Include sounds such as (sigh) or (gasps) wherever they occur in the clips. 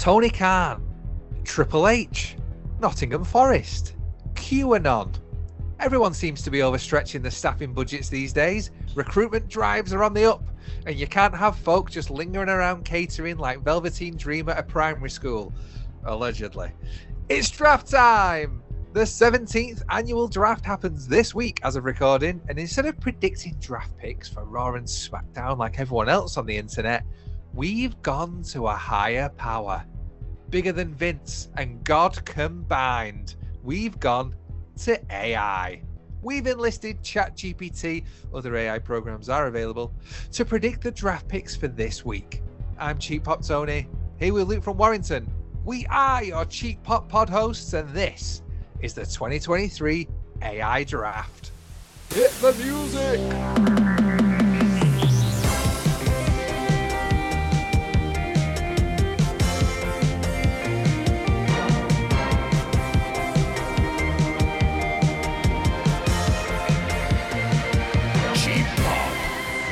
Tony Khan, Triple H, Nottingham Forest, QAnon. Everyone seems to be overstretching the staffing budgets these days. Recruitment drives are on the up, and you can't have folk just lingering around catering like Velveteen Dream at a primary school. Allegedly. It's draft time! The 17th annual draft happens this week as of recording, and instead of predicting draft picks for Raw and SmackDown like everyone else on the internet, we've gone to a higher power. Bigger than Vince and God combined. We've gone to AI. We've enlisted ChatGPT, other AI programs are available, to predict the draft picks for this week. I'm Cheap Pop Tony, here with Luke from Warrington. We are your Cheap Pop Pod hosts, and this is the 2023 AI Draft. Hit the music!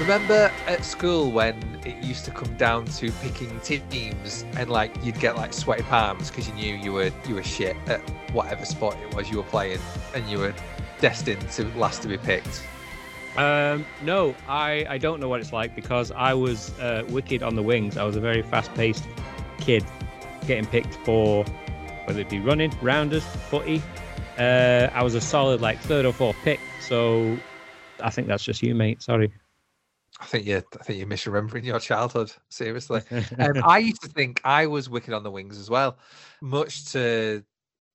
Remember at school when it used to come down to picking teams and like you'd get like sweaty palms because you knew you were you were shit at whatever sport it was you were playing and you were destined to last to be picked. Um, no, I, I don't know what it's like because I was uh, wicked on the wings. I was a very fast paced kid getting picked for whether it be running, rounders, footy. Uh, I was a solid like third or fourth pick. So I think that's just you, mate. Sorry. I think you I think you're misremembering your childhood. Seriously. (laughs) um, I used to think I was wicked on the wings as well, much to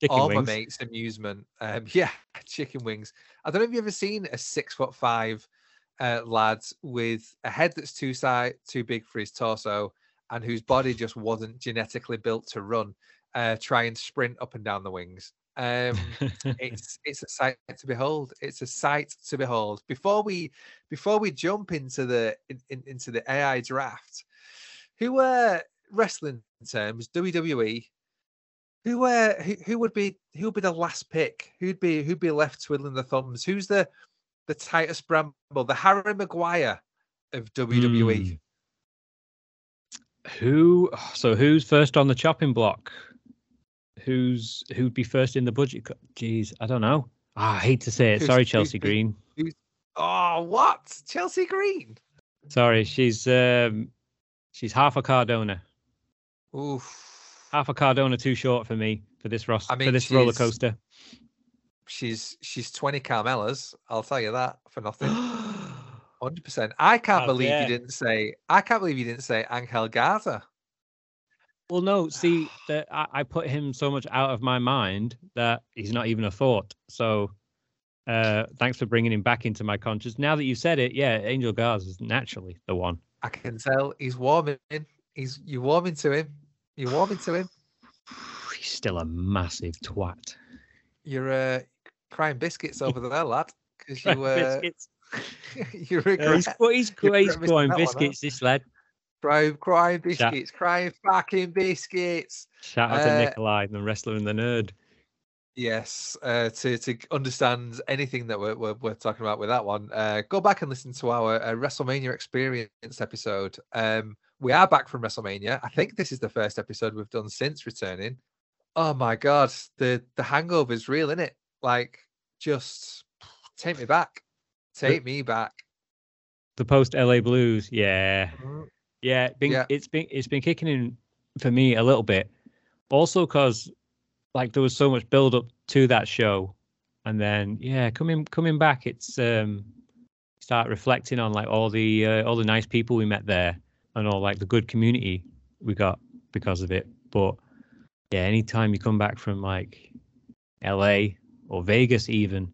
Chicken all wings. my mates' amusement. Um, (laughs) yeah, chicken wings. I don't know if you've ever seen a six foot five uh, lad with a head that's too side too big for his torso and whose body just wasn't genetically built to run, uh, try and sprint up and down the wings. Um, (laughs) it's it's a sight to behold. It's a sight to behold. Before we before we jump into the in, in- into the AI draft, who were wrestling terms WWE? Who were who, who would be who would be the last pick? Who'd be who'd be left twiddling the thumbs? Who's the the tightest bramble? The Harry Maguire of WWE. Hmm. Who? So who's first on the chopping block? Who's who'd be first in the budget? cut? Jeez, I don't know. Ah, I hate to say it. Who's- Sorry, who's Chelsea been- Green. Oh, what? Chelsea Green. Sorry, she's um, she's half a Cardona. Oof. Half a Cardona too short for me for this roster I for this roller coaster. She's she's 20 Carmelas. I'll tell you that for nothing. (gasps) Hundred percent. I can't How believe dare. you didn't say. I can't believe you didn't say Angel Garza. Well, no, see that I, I put him so much out of my mind that he's not even a thought. So, uh, thanks for bringing him back into my conscious. Now that you said it, yeah, Angel Garza is naturally the one. I can tell he's warming. He's you warming to him. You're warming to him. (sighs) He's still a massive twat. You're uh, crying biscuits over (laughs) there, lad. Because you uh, biscuits. you Uh, regret he's qu- he's, qu- he's crying that one out. biscuits. This lad. Crying, crying biscuits, crying fucking biscuits. Shout out to Uh, Nikolai, the wrestler and the nerd. Yes, uh, to to understand anything that we're, we're, we're talking about with that one, uh, go back and listen to our uh, WrestleMania experience episode. Um, we are back from WrestleMania. I think this is the first episode we've done since returning. Oh my god, the the hangover is real, isn't it? Like, just take me back, take me back. The post LA Blues. Yeah. Yeah, been, Yeah. it's been it's been kicking in for me a little bit. Also, because like there was so much build up to that show, and then yeah, coming coming back, it's um start reflecting on like all the uh, all the nice people we met there and all like the good community we got because of it. But yeah, anytime you come back from like L.A. or Vegas, even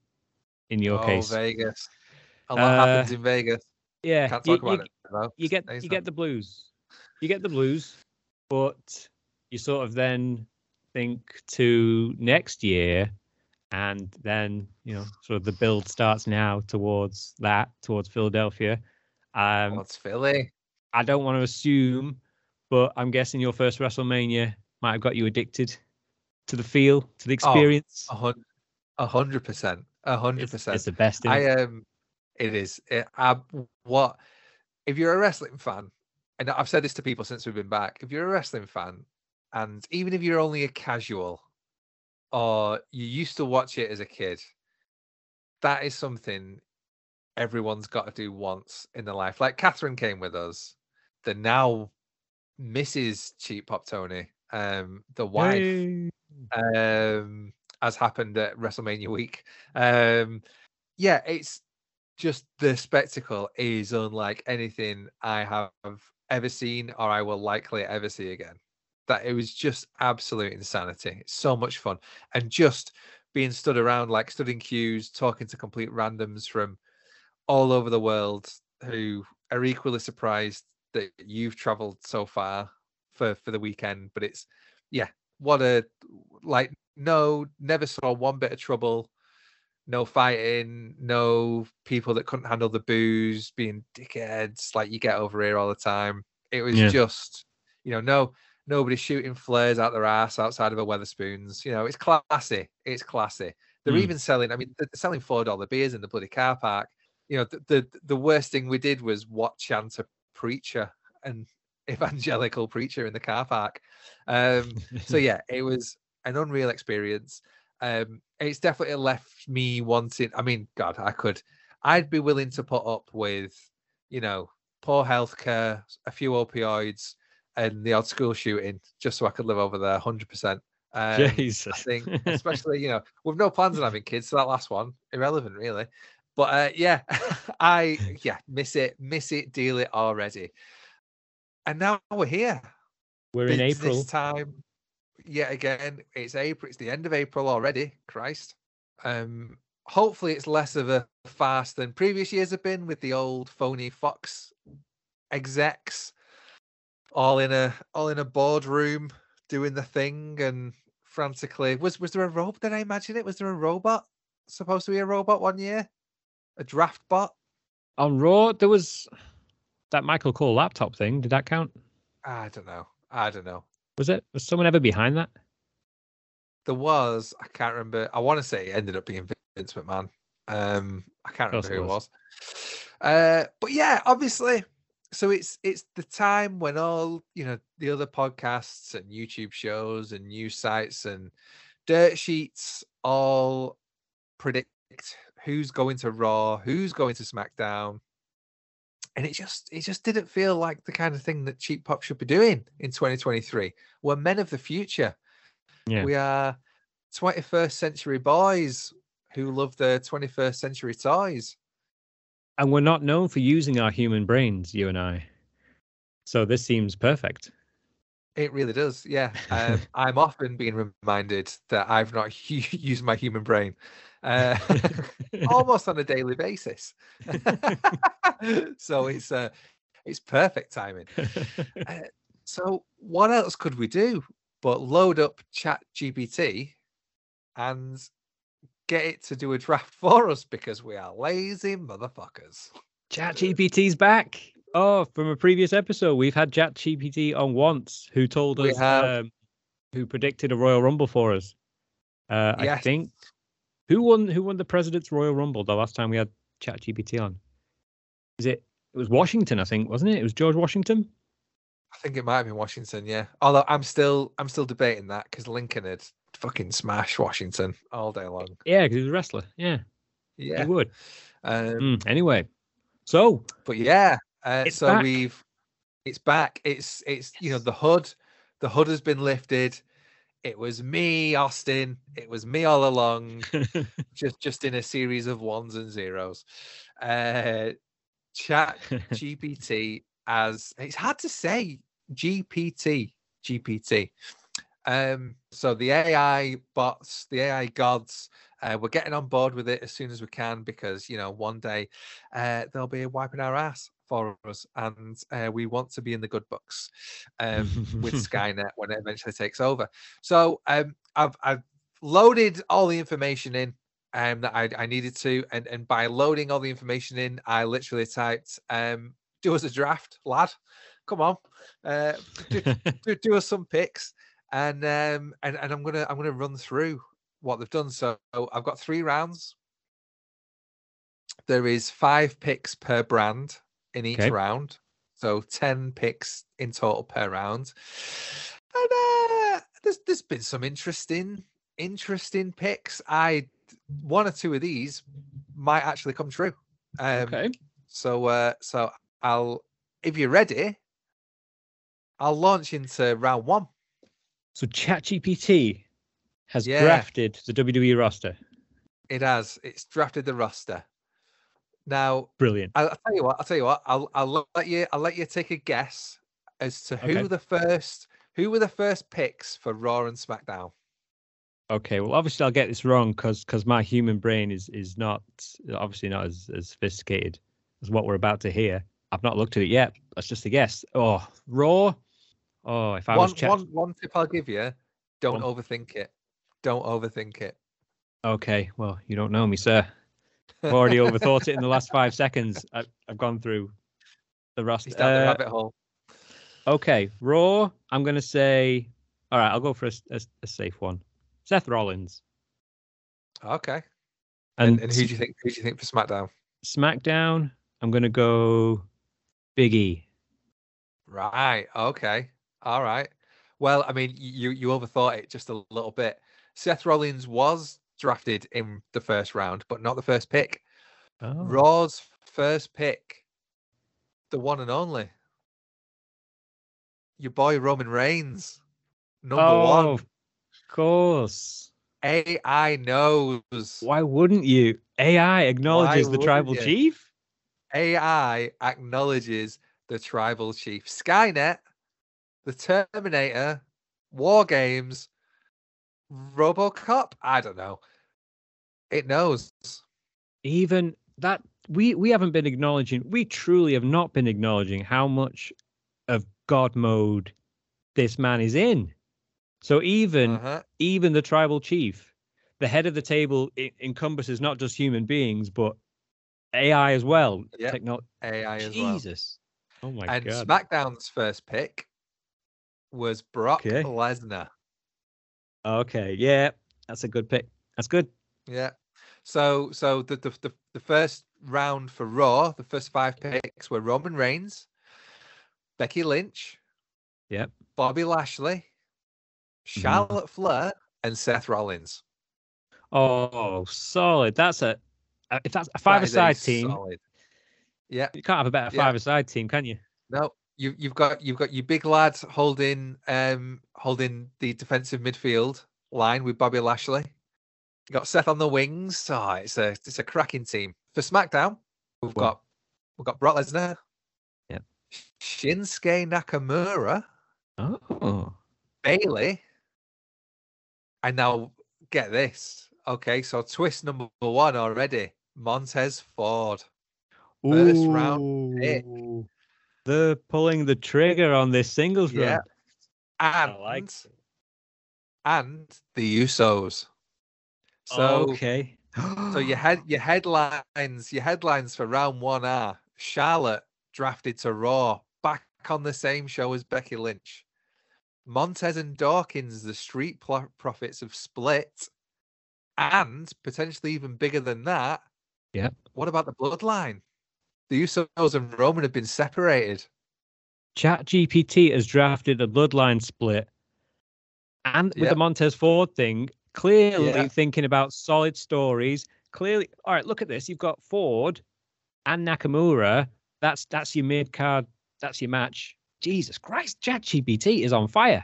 in your oh, case, Vegas. A lot happens Uh, in Vegas. yeah, Can't talk you, about it. Though. you get you get the blues you get the blues but you sort of then think to next year and then you know sort of the build starts now towards that towards philadelphia um What's Philly? i don't want to assume but i'm guessing your first wrestlemania might have got you addicted to the feel to the Oh, experience A a hundred percent. A hundred percent. it's the best I am. um, it is. It, I, what if you're a wrestling fan? And I've said this to people since we've been back. If you're a wrestling fan, And even if you're only a casual or you used to watch it as a kid, that is something everyone's got to do once in their life. Like Catherine came with us, the now Mrs. Cheap Pop Tony, um, the wife, Hey. um, as happened at WrestleMania week. Um, yeah, it's just the spectacle is unlike anything I have ever seen or I will likely ever see again. That it was just absolute insanity. It's so much fun. And just being stood around, like stood in queues, talking to complete randoms from all over the world who are equally surprised that you've traveled so far for for the weekend. But it's yeah, what a like no, never saw one bit of trouble no fighting, no people that couldn't handle the booze, being dickheads like you get over here all the time. It was Yeah. just, you know, no nobody shooting flares out their ass outside of a Wetherspoons. You know, it's classy. It's classy. They're Mm. even selling. I mean, they're selling four dollar beers in the bloody car park. You know, the, the the worst thing we did was watch chant a preacher and (laughs) evangelical preacher in the car park. Um, so (laughs) yeah, it was an unreal experience. Um, it's definitely left me wanting. I mean, God, I could, I'd be willing to put up with, you know, poor healthcare, a few opioids, and the odd school shooting, just so I could live over there, hundred percent. Um, I Jesus. think, (laughs) especially you know, with no plans on having kids, so that last one irrelevant, really. But uh, yeah, (laughs) I yeah miss it, miss it, deal it already. And now we're here We're in April. time yet again it's april it's the end of april already christ. Um hopefully it's less of a fast than previous years have been with the old phony fox execs all in a all in a boardroom doing the thing and frantically was was there a robot did i imagine it? Was there a robot? Supposed to be a robot one year? A draft bot? On Raw, there was that Michael Cole laptop thing. Did that count? i don't know. I don't know Was it? Was someone ever behind that? there was I can't remember. I want to say it ended up being Vince McMahon. Um, I can't remember who it was. Uh, but yeah, obviously, so it's it's the time when all you know the other podcasts and YouTube shows and news sites and dirt sheets all predict who's going to Raw, who's going to SmackDown. And it just it just didn't feel like the kind of thing that Cheap Pop should be doing in 2023. We're men of the future. Yeah. We are 21st century boys who love the 21st century toys. And we're not known for using our human brains, you and I. So this seems perfect. It really does. Yeah. (laughs) Um, I'm often being reminded that I've not (laughs) used my human brain uh, (laughs) almost on a daily basis. (laughs) so it's uh, it's perfect timing. (laughs) Uh, so what else could we do but load up Chat GPT and get it to do a draft for us because we are lazy motherfuckers. ChatGPT's back. Oh, from a previous episode, we've had Chat GPT on once, who told We us, um, who predicted a Royal Rumble for us. Uh, I think who won? Who won the President's Royal Rumble the last time we had ChatGPT on? Is it? It was Washington, I think, wasn't it? It was George Washington. I think it might have been Washington, yeah. Although I'm still I'm still debating that because Lincoln had fucking smashed Washington all day long. Yeah, because he was a wrestler. Yeah, Yeah. he would. Um, Mm, anyway, so but yeah, uh, so back. we've it's back. It's it's you know the hood, the hood has been lifted. It was me, Austin. It was me all along, (laughs) just just in a series of ones and zeros. Uh, Chat (laughs) GPT as it's hard to say GPT GPT. Um, so the AI bots, the AI gods, uh, we're getting on board with it as soon as we can because you know one day uh, they'll be wiping our ass for us, and uh, we want to be in the good books um, with (laughs) Skynet when it eventually takes over. So um, I've I've loaded all the information in um, that I, I needed to, and and by loading all the information in, I literally typed um, "do us a draft, lad." Come on, uh, do, (laughs) do, do us some picks, and um, and and I'm gonna I'm gonna run through what they've done. So I've got three rounds. There is five picks per brand in each Okay. round, so ten picks in total per round. And uh, there's there's been some interesting interesting picks. I one or two of these might actually come true. Um, Okay. So uh, so I'll if you're ready, I'll launch into round one. So ChatGPT has Yeah. drafted the WWE roster. It has. It's drafted the roster. Now Brilliant. I'll, I'll tell you what. I'll tell you what. I'll I'll let you. I'll let you take a guess as to who Okay. the first who were the first picks for Raw and SmackDown. Okay. Well, obviously I'll get this wrong because because my human brain is is not obviously not as, as sophisticated as what we're about to hear. I've not looked at it yet. That's just a guess. Oh, Raw. Oh, if I One, was one, one tip I'll give you: don't on. overthink it. Don't overthink it. Okay. Well, you don't know me, sir. I've already (laughs) overthought it in the last five seconds. I've, I've gone through the roster. He's down the Uh, rabbit hole. Okay, Raw. I'm gonna say. All right, I'll go for a a safe one. Seth Rollins. Okay. And, And, and who do you think? Who do you think for SmackDown? SmackDown. I'm gonna go Big E. Right. Okay. All right. Well, I mean, you you overthought it just a little bit. Seth Rollins was drafted in the first round, but not the first pick. Oh. Raw's first pick, the one and only, your boy Roman Reigns, number Oh, one. Of course. AI knows. Why wouldn't you? AI acknowledges the tribal you? chief. AI acknowledges the tribal chief. Skynet, the Terminator, War Games, RoboCop. I don't know. It knows. Even that we we haven't been acknowledging. We truly have not been acknowledging how much of God mode this man is in. So even Uh-huh. even the tribal chief, the head of the table encompasses not just human beings but AI as well. Yep, Techno- AI as well. Jesus. Oh my And god. And SmackDown's first pick was Brock Okay. Lesnar. Okay, yeah, that's a good pick. That's good. Yeah. So so the, the the the first round for Raw, the first five picks were Roman Reigns, Becky Lynch, Yep. Bobby Lashley, Charlotte Flair, and Seth Rollins. Oh, solid. That's a uh, if that's a That five-a-side team. solid- Yeah. You can't have a better Yeah. five-a-side team, can you? No, you you've got you've got your big lad holding um holding the defensive midfield line with Bobby Lashley. You got Seth on the wings. Oh, it's a it's a cracking team. For SmackDown, we've Well- got we've got Brock Lesnar. Yeah. Shinsuke Nakamura, Oh, Bayley. And now get this. Okay, so twist number one already. Montez Ford. First round pick. Ooh. They're pulling the trigger on this singles Yeah. run. And I like and the Usos. So okay. so your (gasps) head your headlines your headlines for round one are Charlotte drafted to Raw, back on the same show as Becky Lynch. Montez and Dawkins, the Street Pl- Profits have split, and potentially even bigger than that. Yeah. What about the bloodline? The Usos and Roman have been separated. Chat GPT has drafted a bloodline split, and with the Montez Ford thing, clearly Yeah. thinking about solid stories. Clearly, all right. Look at this. You've got Ford and Nakamura. That's that's your mid card. That's your match. Jesus Christ, Chat GPT is on fire.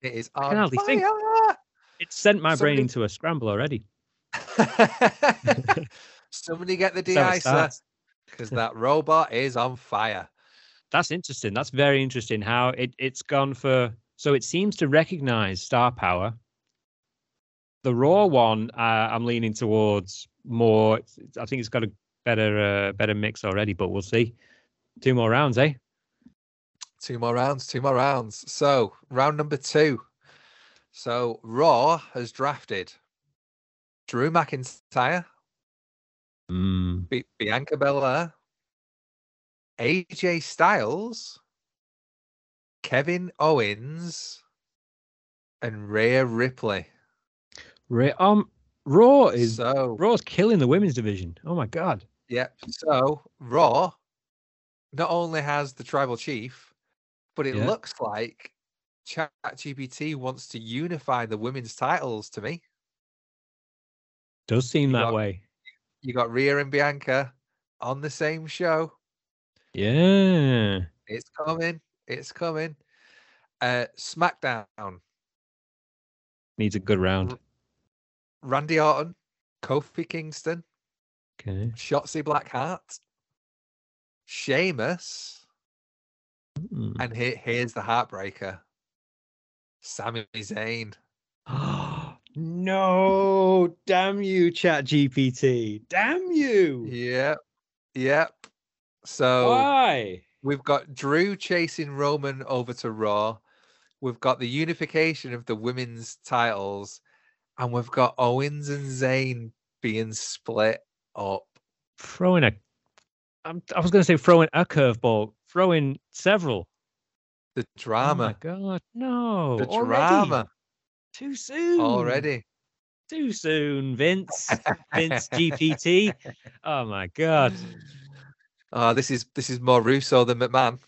It is I on can hardly think. fire. It sent my brain into a scramble already. (laughs) Somebody get the That's how it de-icer starts. Because that robot is on fire. That's interesting. That's very interesting. How it it's gone for. So it seems to recognize star power. The raw one, uh, I'm leaning towards more. I think it's got a better uh, better mix already, but we'll see. Two more rounds, eh? Two more rounds, two more rounds. So, round number two. So, Raw has drafted Drew McIntyre, Mm. Bi- Bianca Belair, AJ Styles, Kevin Owens, and Rhea Ripley. Um, Raw is so, Raw's killing the women's division. Oh my god. Yep. So Raw not only has the tribal chief, but it Yeah. looks like ChatGPT wants to unify the women's titles to me. Does seem You that got- way. You got Rhea and Bianca on the same show. Yeah. It's coming. It's coming. Uh, SmackDown. Needs a good round. Randy Orton, Kofi Kingston, Okay. Shotzi Blackheart, Sheamus, Mm. and here, here's the heartbreaker. Sami Zayn. (gasps) (gasps) no, damn you, Chat GPT. Damn you. Yep. Yep. So Why? we've got Drew chasing Roman over to Raw. We've got the unification of the women's titles, and we've got Owens and Zayn being split up. Throwing a. I'm, I was going to say throwing a curveball, throwing several. The Oh my drama. god, no! the already? drama Too soon. already. Too soon, Vince. (laughs) Vince GPT. Oh my god! Oh, this is this is more Russo than McMahon.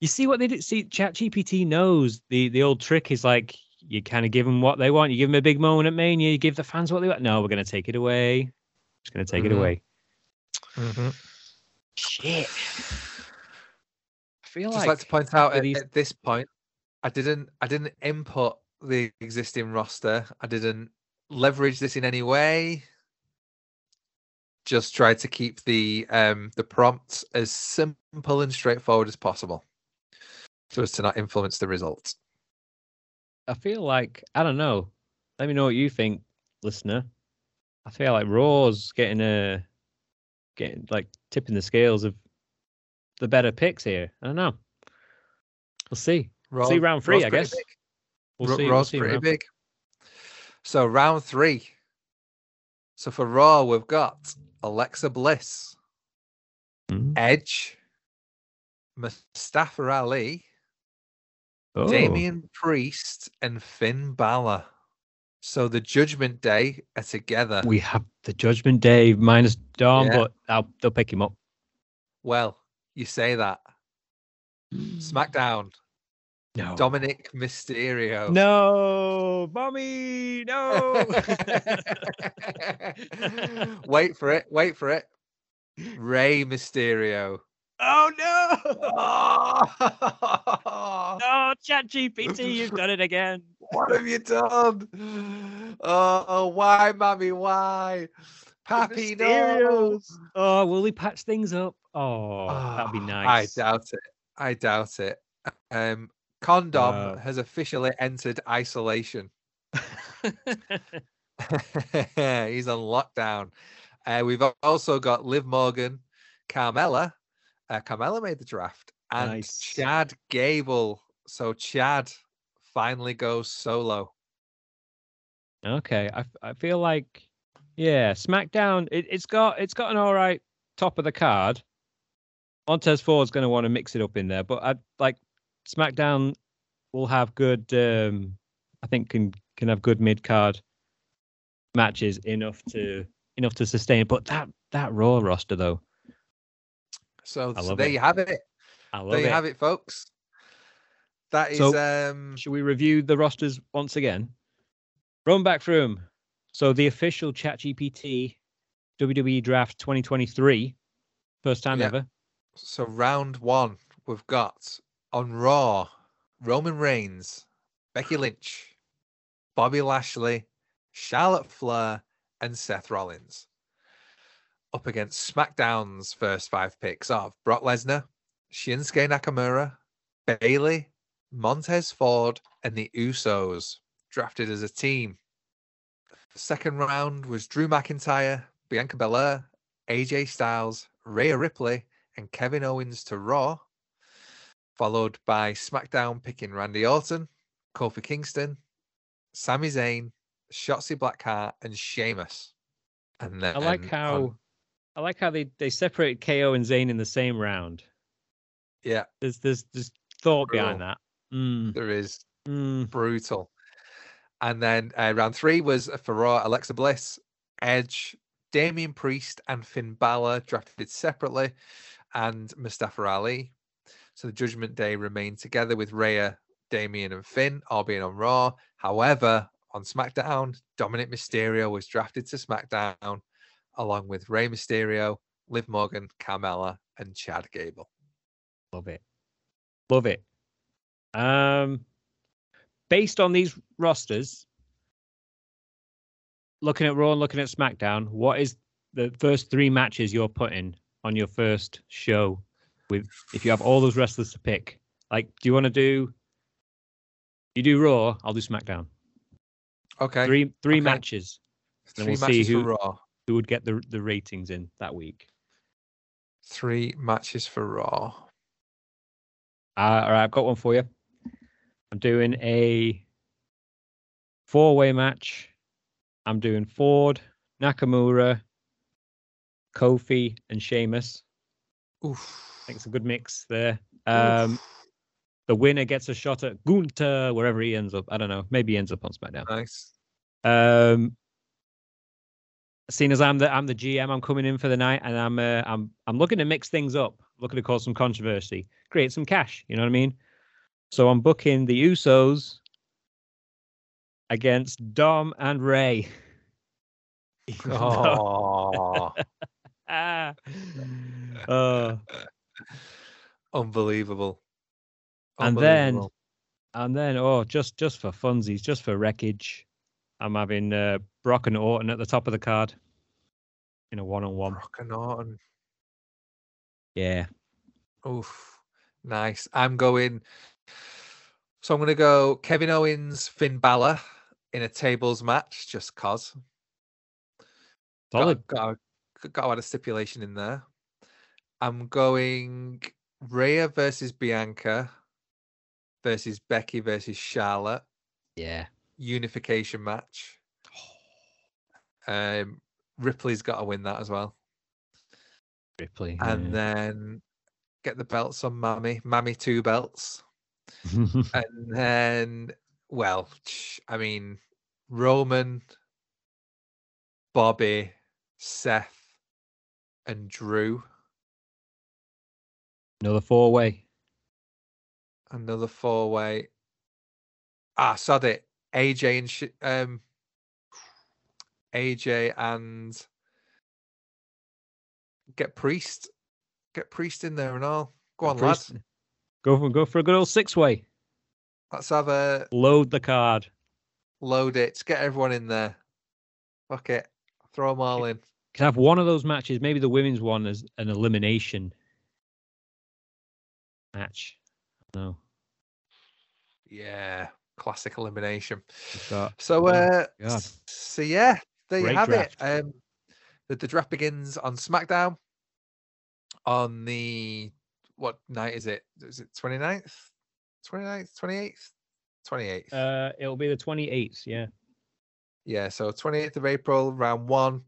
You see what they did? See, Chat GPT knows the the old trick is like you kind of give them what they want. You give them a big moment at Mania. You give the fans what they want. No, we're going to take it away. Just going to take Mhm. it away. Mm-hmm. Shit. I feel Just like, like to point out at, these- at this point, I didn't I didn't input the existing roster. I didn't leverage this in any way. Just tried to keep the um the prompts as simple and straightforward as possible, so as to not influence the results. I feel like I don't know. Let me know what you think, listener. I feel like Raw's getting a getting like tipping the scales of the better picks here. I don't know. We'll see. Raw, see round three, Raw's I guess. big. We'll Ra- see. we'll see pretty round- big. So round three. So for Raw, we've got Alexa Bliss, Mm. Edge, Mustafa Ali, Oh, Damian Priest, and Finn Balor. So the Judgment Day are together. we have the Judgment Day minus Dom, Yeah. but I'll, they'll pick him up. Well, you say that. SmackDown, No. Dominic Mysterio. No, mommy, no. (laughs) wait for it. Wait for it. Rey Mysterio. oh no. Oh, (laughs) No, Chat GPT, you've done it again. what have you done? Oh, why, mommy? Why? Pappy, no. Oh, will he patch things up? Oh, that'd be Ah, nice. I doubt it. I doubt it. Um, Condom Wow. has officially entered isolation. (laughs) He's on lockdown. Uh, we've also got Liv Morgan, Carmella. Uh, Carmella made the draft, and Nice. Chad Gable. So Chad finally goes solo. okay, I, I feel like yeah, SmackDown. It, it's got it's got an all right top of the card. Montez Ford's going to want to mix it up in there, but I like SmackDown will have good. um I think can can have good mid card matches enough to enough to sustain. But that that Raw roster though, So, so there it. you have it. I love There you it. have it, folks. That is So- um Should we review the rosters once again? Run back through 'em. So the official ChatGPT WWE Draft 2023, first time Yeah. ever. so round one we've got on Raw Roman Reigns, Becky Lynch, Bobby Lashley, Charlotte Flair, and Seth Rollins. Up against SmackDown's first five picks of Brock Lesnar, Shinsuke Nakamura, Bayley, Montez Ford, and the Usos, drafted as a team. Second round was Drew McIntyre, Bianca Belair, AJ Styles, Rhea Ripley, and Kevin Owens to Raw, followed by SmackDown picking Randy Orton, Kofi Kingston, Sami Zayn, Shotzi Blackheart, and Sheamus. And then I like on- how I like how they, they separated KO and Zayn in the same round. yeah, There's there's there's thought behind that. Mm, there is mm. brutal. And then uh, round three was for Raw, Alexa Bliss, Edge, Damian Priest, and Finn Balor drafted separately, and Mustafa Ali. So the Judgment Day remained together with Rhea, Damian and Finn all being on Raw. However, on SmackDown, Dominic Mysterio was drafted to SmackDown along with Rey Mysterio, Liv Morgan, Carmella, and Chad Gable. Love it. Love it. Um, based on these rosters, looking at Raw and looking at SmackDown, what is the first three matches you're putting on your first show? With if you have all those wrestlers to pick, like, do you want to do? You do Raw. I'll do SmackDown. Okay. Three three okay. matches. Three we'll see matches who- for Raw. Who would get the the ratings in that week? Three matches for Raw. Uh, all right, I've got one for you. I'm doing a four way match. I'm doing Ford, Nakamura, Kofi, and Sheamus. Oof. I think it's a good mix there. Um, the winner gets a shot at Gunther wherever he ends up. I don't know. Maybe he ends up on SmackDown. Nice. Um, seeing as I'm the I'm the GM, I'm coming in for the night, and I'm uh, I'm I'm looking to mix things up, looking to cause some controversy, create some cash. You know what I mean? So I'm booking the Usos against Dom and Rey. (laughs) Oh. (laughs) (laughs) Oh. unbelievable. And then- And then, oh, just just for funsies, just for wreckage, I'm having uh, Brock and Orton at the top of the card in a one-on-one. Brock and Orton. Yeah, Oof. Nice. I'm going. So I'm going to go Kevin Owens, Finn Balor in a tables match, just cause. solid. Got, got, got to add a stipulation in there. I'm going Rhea versus Bianca versus Becky versus Charlotte Yeah. unification match. Um, Ripley's got to win that as well, Ripley. and then get the belts on Mammy. Mammy two belts, (laughs) and then well, I mean Roman, Bobby, Seth, and Drew. Another four way. Another four way. Ah, sod it. AJ and sh- um, AJ and get Priest, get Priest in there and all. Go on, lads. Go for go for a good old six way. Let's have a Load the card. load it. Get everyone in there. Fuck it. Throw them all in. Can have one of those matches, maybe the women's one as an elimination match. No. Yeah, classic elimination. Got So, Oh, uh, God. so yeah, there Great you have draft. it. Um, the, the draft begins on SmackDown on the what night is it? Is it 29th? 29th, 28th, 28th. uh it'll be the twenty eighth, yeah. yeah, so 28th of April, round one.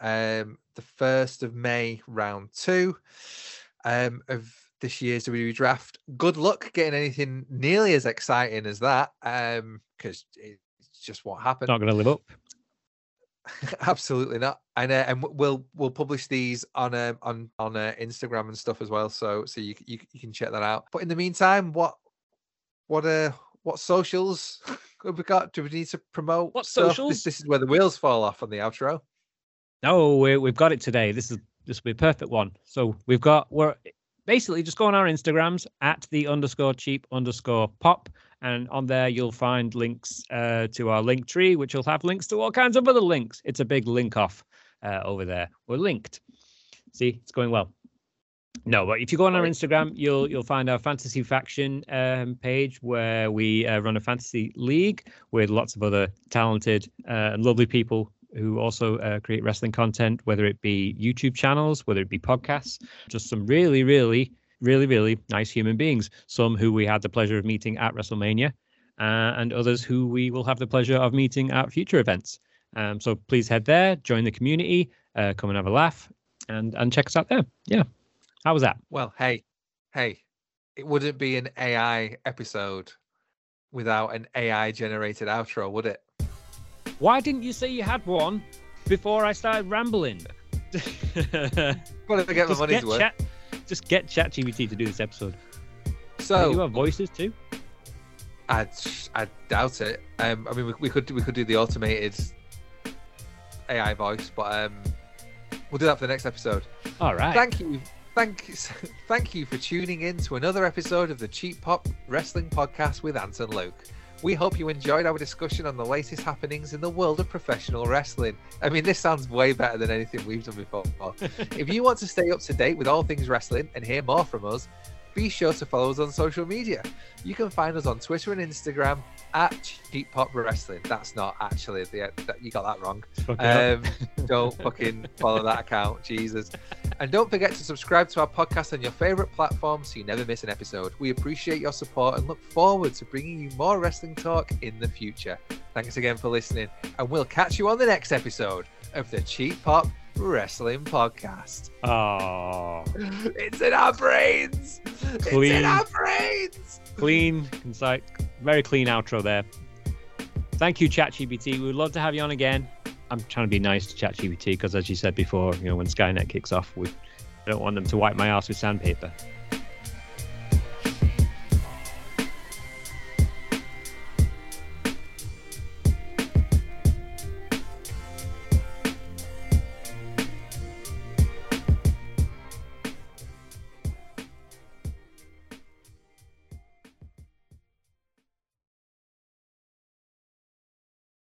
Um, the first of May, round two. Um, of this year's WWE draft. Good luck getting anything nearly as exciting as that. Um, because it's just what happened. Not gonna live up. (laughs) Absolutely not. And uh, and we'll we'll publish these on um on on uh, Instagram and stuff as well. So so you, you you can check that out. But in the meantime, what what uh what socials (laughs) have we got? Do we need to promote? What stuff? socials? This, this is where the wheels fall off on the outro. No, we, we've got it today. This is this will be a perfect one. So we've got we're basically just go on our Instagrams at the underscore cheap underscore pop, and on there you'll find links uh, to our link tree, which will have links to all kinds of other links. It's a big link off uh, over there. We're linked. See, it's going well. No, but if you go on our Instagram, you'll you'll find our fantasy faction um, page where we uh, run a fantasy league with lots of other talented uh, and lovely people who also uh, create wrestling content, whether it be YouTube channels, whether it be podcasts, just some really, really, really, really nice human beings. Some who we had the pleasure of meeting at WrestleMania, uh, and others who we will have the pleasure of meeting at future events. Um, so please head there, join the community, uh, come and have a laugh, and and check us out there. Yeah, how was that? Well, hey, hey, it wouldn't be an AI episode without an AI generated outro, would it? Why didn't you say you had one before I started rambling? (laughs) Got to get my just money's get worth. chat, just get ChatGPT to do this episode. So you have voices too. I I doubt it. Um, I mean, we, we could we could do the automated AI voice, but um, we'll do that for the next episode. All right. Thank you, thank (laughs) thank you for tuning in to another episode of the Cheap Pop Wrestling Podcast with Ant and Luke. We hope you enjoyed our discussion on the latest happenings in the world of professional wrestling. I mean, this sounds way better than anything we've done before. (laughs) if you want to stay up to date with all things wrestling and hear more from us, be sure to follow us on social media. You can find us on Twitter and Instagram at Cheap Pop Wrestling. That's not actually the that, you got that wrong. Um, don't fucking follow that account, Jesus. And don't forget to subscribe to our podcast on your favorite platform so you never miss an episode. We appreciate your support and look forward to bringing you more wrestling talk in the future. Thanks again for listening, and we'll catch you on the next episode of the Cheap Pop Wrestling Podcast. Oh, it's in our brains. Clean. It's in our brains. Clean, concise, very clean outro there. Thank you, ChatGPT. We would love to have you on again. I'm trying to be nice to ChatGPT because, as you said before, you know, when Skynet kicks off, we don't want them to wipe my ass with sandpaper.